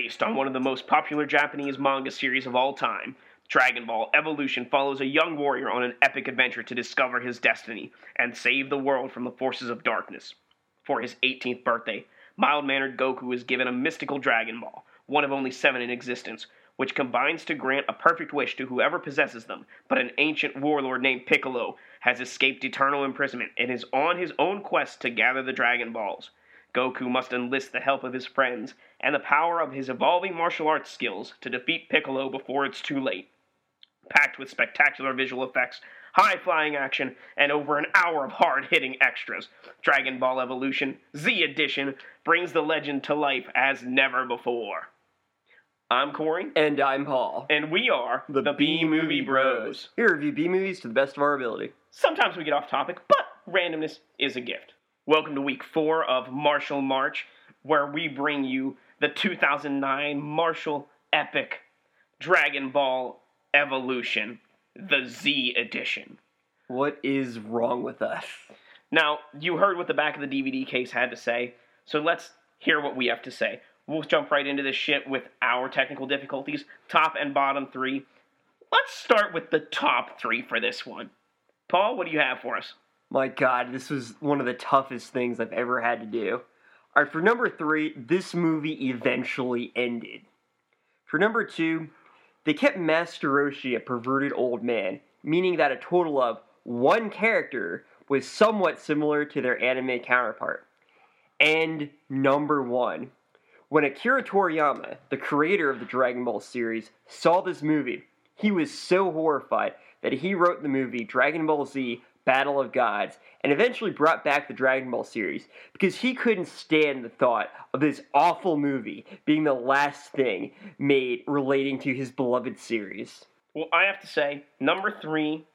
Based on one of the most popular Japanese manga series of all time, Dragon Ball Evolution follows a young warrior on an epic adventure to discover his destiny and save the world from the forces of darkness. For his 18th birthday, mild mannered Goku is given a mystical Dragon Ball, one of only seven in existence, which combines to grant a perfect wish to whoever possesses them. But an ancient warlord named Piccolo has escaped eternal imprisonment and is on his own quest to gather the Dragon Balls. Goku must enlist the help of his friends and the power of his evolving martial arts skills to defeat Piccolo before it's too late. Packed with spectacular visual effects, high flying action, and over an hour of hard hitting extras, Dragon Ball Evolution Z Edition brings the legend to life as never before. I'm Corey, And I'm Paul. and we are the, B Movie Bros. We review B movies to the best of our ability. Sometimes we get off topic, but randomness is a gift. Welcome to week four of Martial March, where we bring you the 2009 Martial Epic Dragon Ball Evolution, the Z Edition. What is wrong with us? Now, you heard what the back of the DVD case had to say, so let's hear what we have to say. We'll jump right into this shit with our technical difficulties, top and bottom three. Let's start with the top three for this one. Paul, what do you have for us? My god, this was one of the toughest things I've ever had to do. Alright, for number three, this movie eventually ended. For number two, they kept Master Roshi a perverted old man, meaning that a total of one character was somewhat similar to their anime counterpart. And number one, when Akira Toriyama, the creator of the Dragon Ball series, saw this movie, he was so horrified that he wrote the movie Dragon Ball Z Battle of Gods and eventually brought back the Dragon Ball series because he couldn't stand the thought of this awful movie being the last thing made relating to his beloved series. Well, I have to say, number three,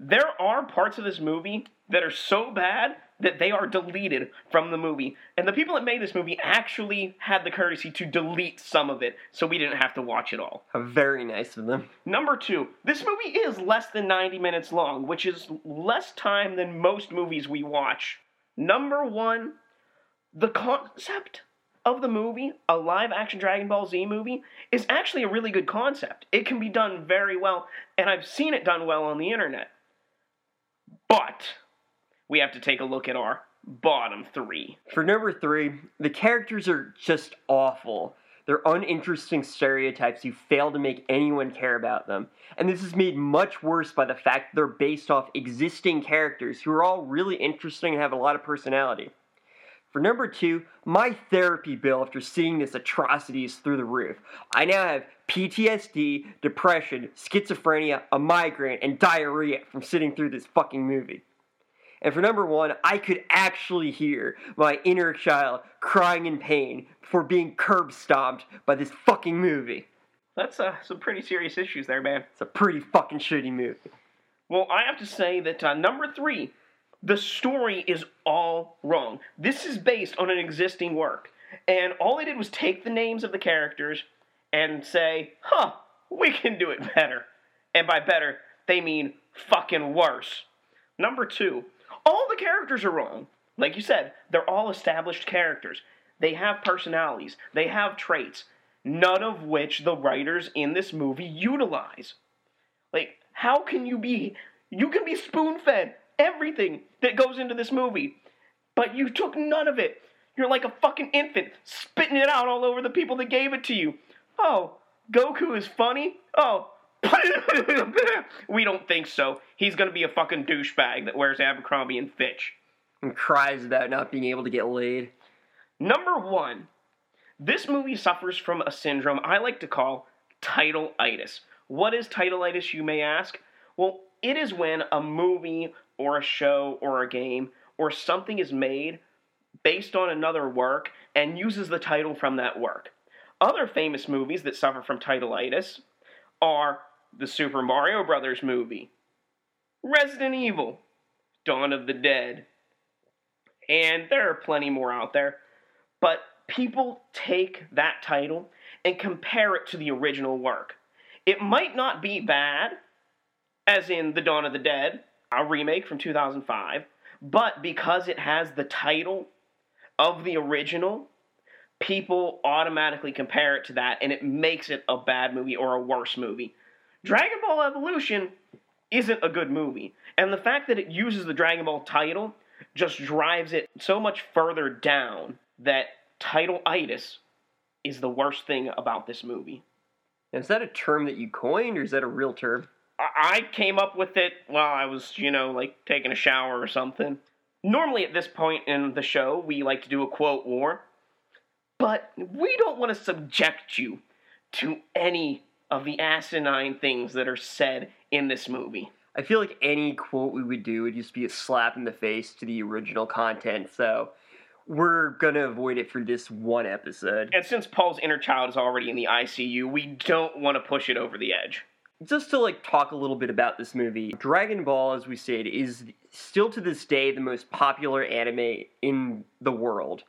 there are parts of this movie that are so bad that they are deleted from the movie. And the people that made this movie actually had the courtesy to delete some of it so we didn't have to watch it all. Very nice of them. Number two, this movie is less than 90 minutes long, which is less time than most movies we watch. Number one, the concept of the movie, a live action Dragon Ball Z movie, is actually a really good concept. It can be done very well, and I've seen it done well on the internet. But we have to take a look at our bottom three. For number three, the characters are just awful. They're uninteresting stereotypes who fail to make anyone care about them. And this is made much worse by the fact they're based off existing characters who are all really interesting and have a lot of personality. For number two, my therapy bill after seeing this atrocity is through the roof. I now have PTSD, depression, schizophrenia, a migraine, and diarrhea from sitting through this fucking movie. And for number one, I could actually hear my inner child crying in pain for being curb stomped by this fucking movie. That's uh, some pretty serious issues there, man. It's a pretty fucking shitty movie. Well, I have to say that uh, number three, the story is all wrong. This is based on an existing work. And all they did was take the names of the characters and say, huh, we can do it better. And by better, they mean fucking worse. Number two, all the characters are wrong. Like you said, they're all established characters. They have personalities, they have traits, none of which the writers in this movie utilize. Like, how can you be. You can be spoon fed everything that goes into this movie, but you took none of it. You're like a fucking infant, spitting it out all over the people that gave it to you. Oh, Goku is funny? Oh, we don't think so. He's gonna be a fucking douchebag that wears Abercrombie and Fitch. And cries about not being able to get laid. Number one, this movie suffers from a syndrome I like to call titleitis. What is titleitis, you may ask? Well, it is when a movie or a show or a game or something is made based on another work and uses the title from that work. Other famous movies that suffer from titleitis are the Super Mario Brothers movie, Resident Evil, Dawn of the Dead, and there are plenty more out there. But people take that title and compare it to the original work. It might not be bad, as in The Dawn of the Dead, a remake from 2005, but because it has the title of the original, people automatically compare it to that and it makes it a bad movie or a worse movie. Dragon Ball Evolution isn't a good movie. And the fact that it uses the Dragon Ball title just drives it so much further down that title itis is the worst thing about this movie. Is that a term that you coined or is that a real term? I came up with it while I was, you know, like taking a shower or something. Normally, at this point in the show, we like to do a quote war, but we don't want to subject you to any of the asinine things that are said in this movie. I feel like any quote we would do would just be a slap in the face to the original content, so we're gonna avoid it for this one episode. And since Paul's inner child is already in the ICU, we don't want to push it over the edge. Just to like talk a little bit about this movie, Dragon Ball, as we said, is still to this day the most popular anime in the world.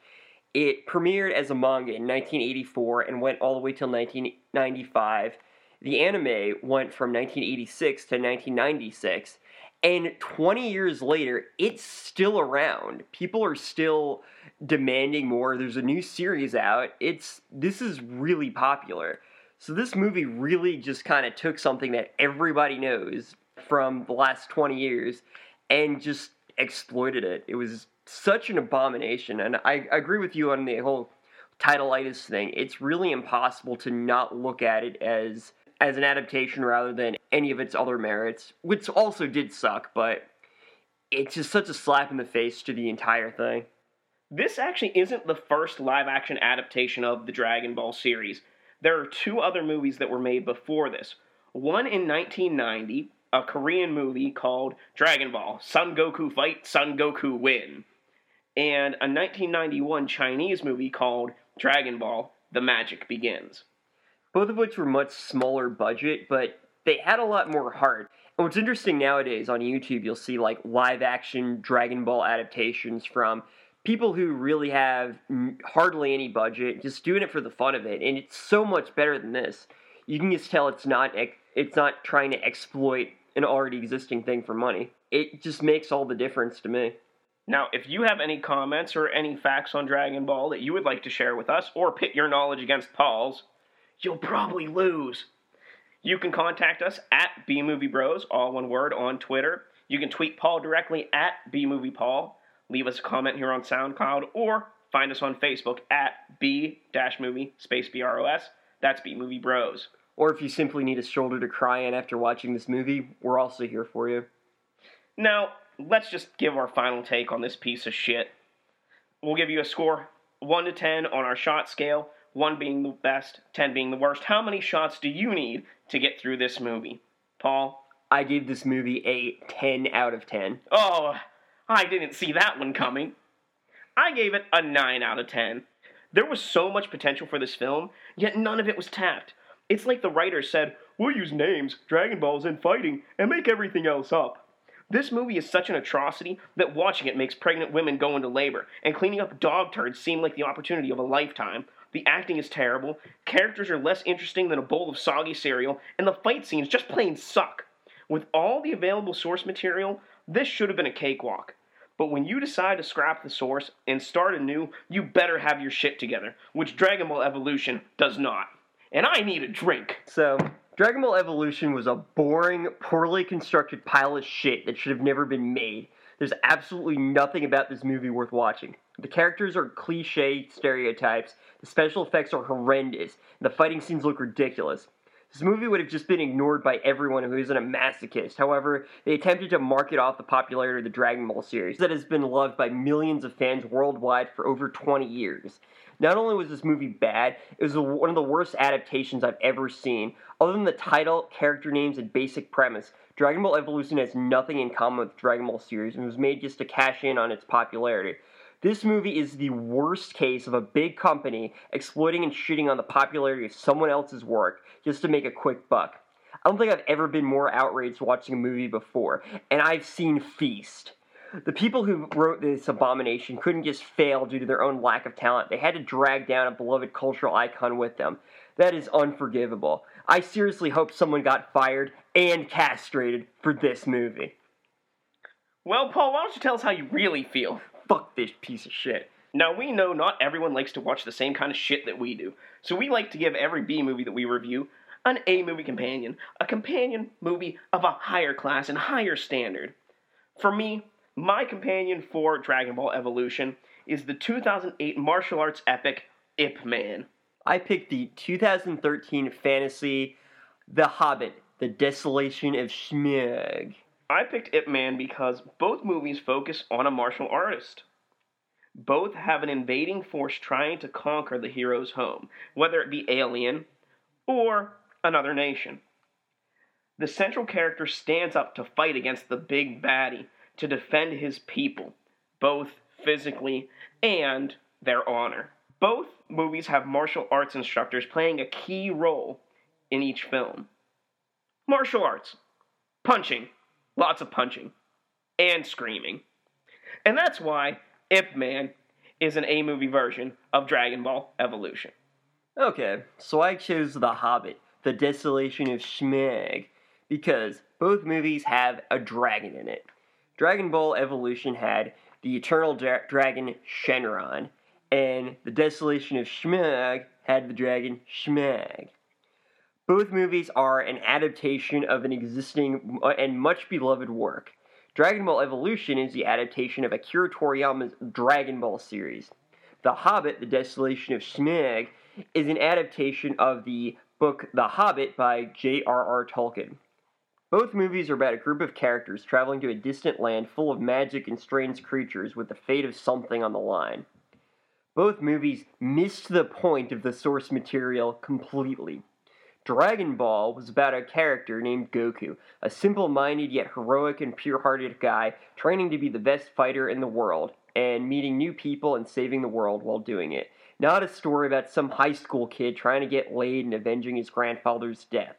It premiered as a manga in 1984 and went all the way till 1995. The anime went from 1986 to 1996, and 20 years later, it's still around. People are still demanding more. There's a new series out. It's this is really popular. So this movie really just kind of took something that everybody knows from the last 20 years and just exploited it. It was such an abomination and I, I agree with you on the whole titleitis thing. It's really impossible to not look at it as as an adaptation rather than any of its other merits, which also did suck, but it's just such a slap in the face to the entire thing. This actually isn't the first live action adaptation of the Dragon Ball series. There are two other movies that were made before this. One in 1990, a Korean movie called Dragon Ball Son Goku Fight, Son Goku Win. And a 1991 Chinese movie called Dragon Ball The Magic Begins both of which were much smaller budget, but they had a lot more heart. And what's interesting nowadays on YouTube, you'll see like live action Dragon Ball adaptations from people who really have hardly any budget, just doing it for the fun of it, and it's so much better than this. You can just tell it's not it's not trying to exploit an already existing thing for money. It just makes all the difference to me. Now, if you have any comments or any facts on Dragon Ball that you would like to share with us, or pit your knowledge against Paul's, you'll probably lose. You can contact us at BMovieBros, all one word, on Twitter. You can tweet Paul directly at BMoviePaul. Leave us a comment here on SoundCloud or find us on Facebook at B-movie space B-R-O-S. That's B-Movie Bros. Or if you simply need a shoulder to cry on after watching this movie, we're also here for you. Now, let's just give our final take on this piece of shit. We'll give you a score 1 to 10 on our shot scale one being the best, 10 being the worst. How many shots do you need to get through this movie? Paul? I gave this movie a 10 out of 10. Oh, I didn't see that one coming. I gave it a 9 out of 10. There was so much potential for this film, yet none of it was tapped. It's like the writers said, we'll use names, Dragon Balls, and fighting, and make everything else up. This movie is such an atrocity that watching it makes pregnant women go into labor, and cleaning up dog turds seem like the opportunity of a lifetime. The acting is terrible, characters are less interesting than a bowl of soggy cereal, and the fight scenes just plain suck. With all the available source material, this should have been a cakewalk. But when you decide to scrap the source and start anew, you better have your shit together, which Dragon Ball Evolution does not. And I need a drink. So, Dragon Ball Evolution was a boring, poorly constructed pile of shit that should have never been made. There's absolutely nothing about this movie worth watching. The characters are cliche stereotypes, the special effects are horrendous, and the fighting scenes look ridiculous. This movie would have just been ignored by everyone who isn't a masochist. However, they attempted to market off the popularity of the Dragon Ball series that has been loved by millions of fans worldwide for over 20 years. Not only was this movie bad, it was one of the worst adaptations I've ever seen. Other than the title, character names, and basic premise, Dragon Ball Evolution has nothing in common with Dragon Ball series and was made just to cash in on its popularity. This movie is the worst case of a big company exploiting and shitting on the popularity of someone else's work just to make a quick buck. I don't think I've ever been more outraged watching a movie before, and I've seen Feast. The people who wrote this abomination couldn't just fail due to their own lack of talent. They had to drag down a beloved cultural icon with them. That is unforgivable. I seriously hope someone got fired and castrated for this movie. Well, Paul, why don't you tell us how you really feel? fuck this piece of shit. Now, we know not everyone likes to watch the same kind of shit that we do, so we like to give every B movie that we review an A movie companion, a companion movie of a higher class and higher standard. For me, my companion for Dragon Ball Evolution is the 2008 martial arts epic Ip Man. I picked the 2013 fantasy The Hobbit, The Desolation of Smaug. I picked Ip Man because both movies focus on a martial artist. Both have an invading force trying to conquer the hero's home, whether it be alien or another nation. The central character stands up to fight against the big baddie to defend his people, both physically and their honor. Both movies have martial arts instructors playing a key role in each film. Martial arts, punching, lots of punching, and screaming. And that's why Ip Man is an A movie version of Dragon Ball Evolution. Okay, so I chose The Hobbit, The Desolation of Smaug, because both movies have a dragon in it. Dragon Ball Evolution had the eternal dra- dragon Shenron, and The Desolation of Smaug had the dragon Smaug. Both movies are an adaptation of an existing uh, and much beloved work. Dragon Ball Evolution is the adaptation of Akira Toriyama's Dragon Ball series. The Hobbit, The Desolation of Smaug, is an adaptation of the book The Hobbit by J.R.R. Tolkien. Both movies are about a group of characters traveling to a distant land full of magic and strange creatures with the fate of something on the line. Both movies missed the point of the source material completely. Dragon Ball was about a character named Goku, a simple minded yet heroic and pure hearted guy training to be the best fighter in the world and meeting new people and saving the world while doing it. Not a story about some high school kid trying to get laid and avenging his grandfather's death.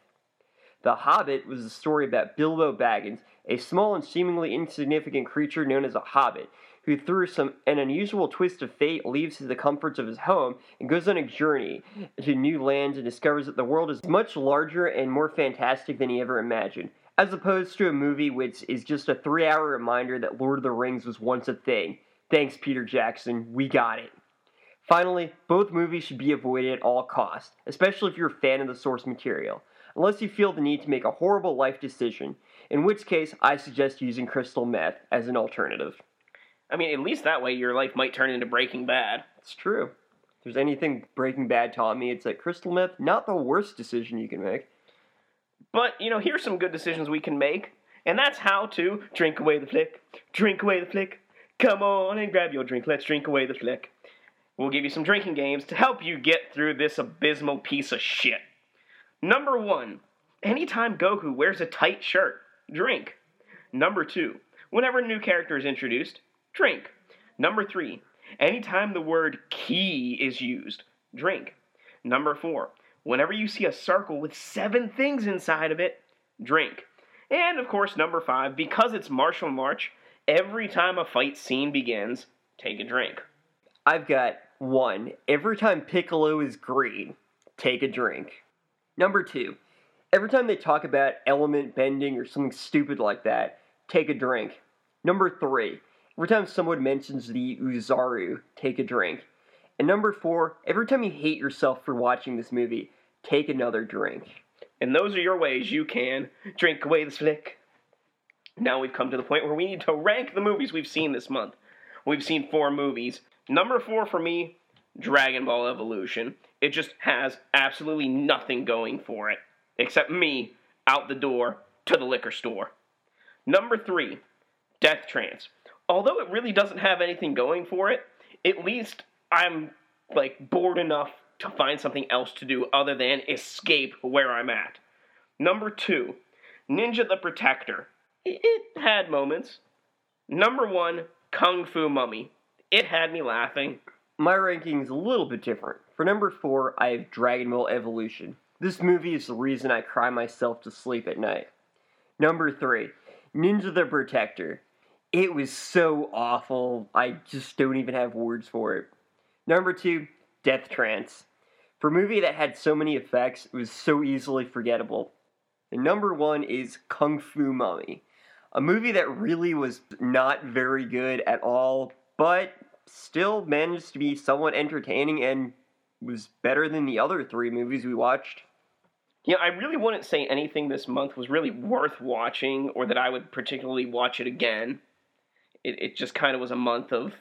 The Hobbit was a story about Bilbo Baggins, a small and seemingly insignificant creature known as a hobbit, who through some an unusual twist of fate leaves the comforts of his home and goes on a journey to new lands and discovers that the world is much larger and more fantastic than he ever imagined. As opposed to a movie which is just a three hour reminder that Lord of the Rings was once a thing. Thanks, Peter Jackson. We got it. Finally, both movies should be avoided at all costs, especially if you're a fan of the source material unless you feel the need to make a horrible life decision, in which case I suggest using crystal meth as an alternative. I mean, at least that way your life might turn into Breaking Bad. It's true. If there's anything Breaking Bad taught me, it's that crystal meth, not the worst decision you can make. But, you know, here's some good decisions we can make, and that's how to drink away the flick, drink away the flick. Come on and grab your drink, let's drink away the flick. We'll give you some drinking games to help you get through this abysmal piece of shit. Number one, anytime Goku wears a tight shirt, drink. Number two, whenever a new character is introduced, drink. Number three, anytime the word key is used, drink. Number four, whenever you see a circle with seven things inside of it, drink. And of course, number five, because it's Martial March, every time a fight scene begins, take a drink. I've got one. Every time Piccolo is green, take a drink. Number two, every time they talk about element bending or something stupid like that, take a drink. Number three, every time someone mentions the Oozaru, take a drink. And number four, every time you hate yourself for watching this movie, take another drink. And those are your ways you can drink away the flick. Now we've come to the point where we need to rank the movies we've seen this month. We've seen four movies. Number four for me, Dragon Ball Evolution. It just has absolutely nothing going for it, except me out the door to the liquor store. Number three, Death Trance. Although it really doesn't have anything going for it, at least I'm like bored enough to find something else to do other than escape where I'm at. Number two, Ninja the Protector. It had moments. Number one, Kung Fu Mummy. It had me laughing. My ranking is a little bit different. For number four, I have Dragon Ball Evolution. This movie is the reason I cry myself to sleep at night. Number three, Ninja the Protector. It was so awful, I just don't even have words for it. Number two, Death Trance. For a movie that had so many effects, it was so easily forgettable. And number one is Kung Fu Mummy. A movie that really was not very good at all, but still managed to be somewhat entertaining and was better than the other three movies we watched. Yeah, I really wouldn't say anything this month was really worth watching or that I would particularly watch it again. It, it just kind of was a month of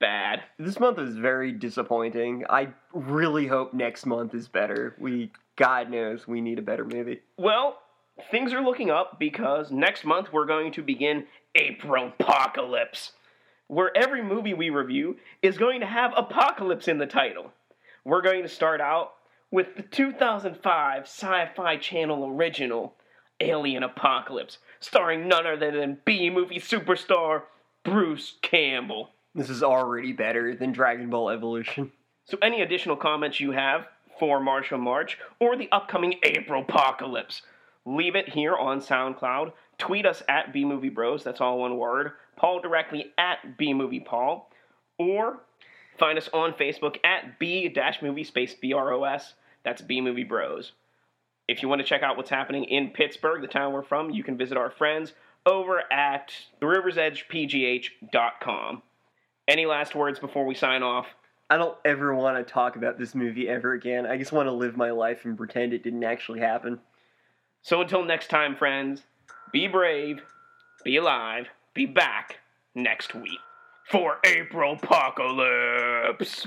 bad. This month is very disappointing. I really hope next month is better. We, God knows, we need a better movie. Well, things are looking up because next month we're going to begin April Apocalypse, where every movie we review is going to have apocalypse in the title. We're going to start out with the 2005 Sci Fi Channel original Alien Apocalypse, starring none other than B movie superstar Bruce Campbell. This is already better than Dragon Ball Evolution. So, any additional comments you have for Martial March or the upcoming April Apocalypse, leave it here on SoundCloud. Tweet us at B Movie Bros. That's all one word. Paul directly at B Movie Paul, or find us on Facebook at B dash Movie Space B R O S. That's B Movie Bros. If you want to check out what's happening in Pittsburgh, the town we're from, you can visit our friends over at theriversedgepgh.com. Any last words before we sign off? I don't ever want to talk about this movie ever again. I just want to live my life and pretend it didn't actually happen. So until next time, friends, be brave, be alive, be back next week for April Apocalypse.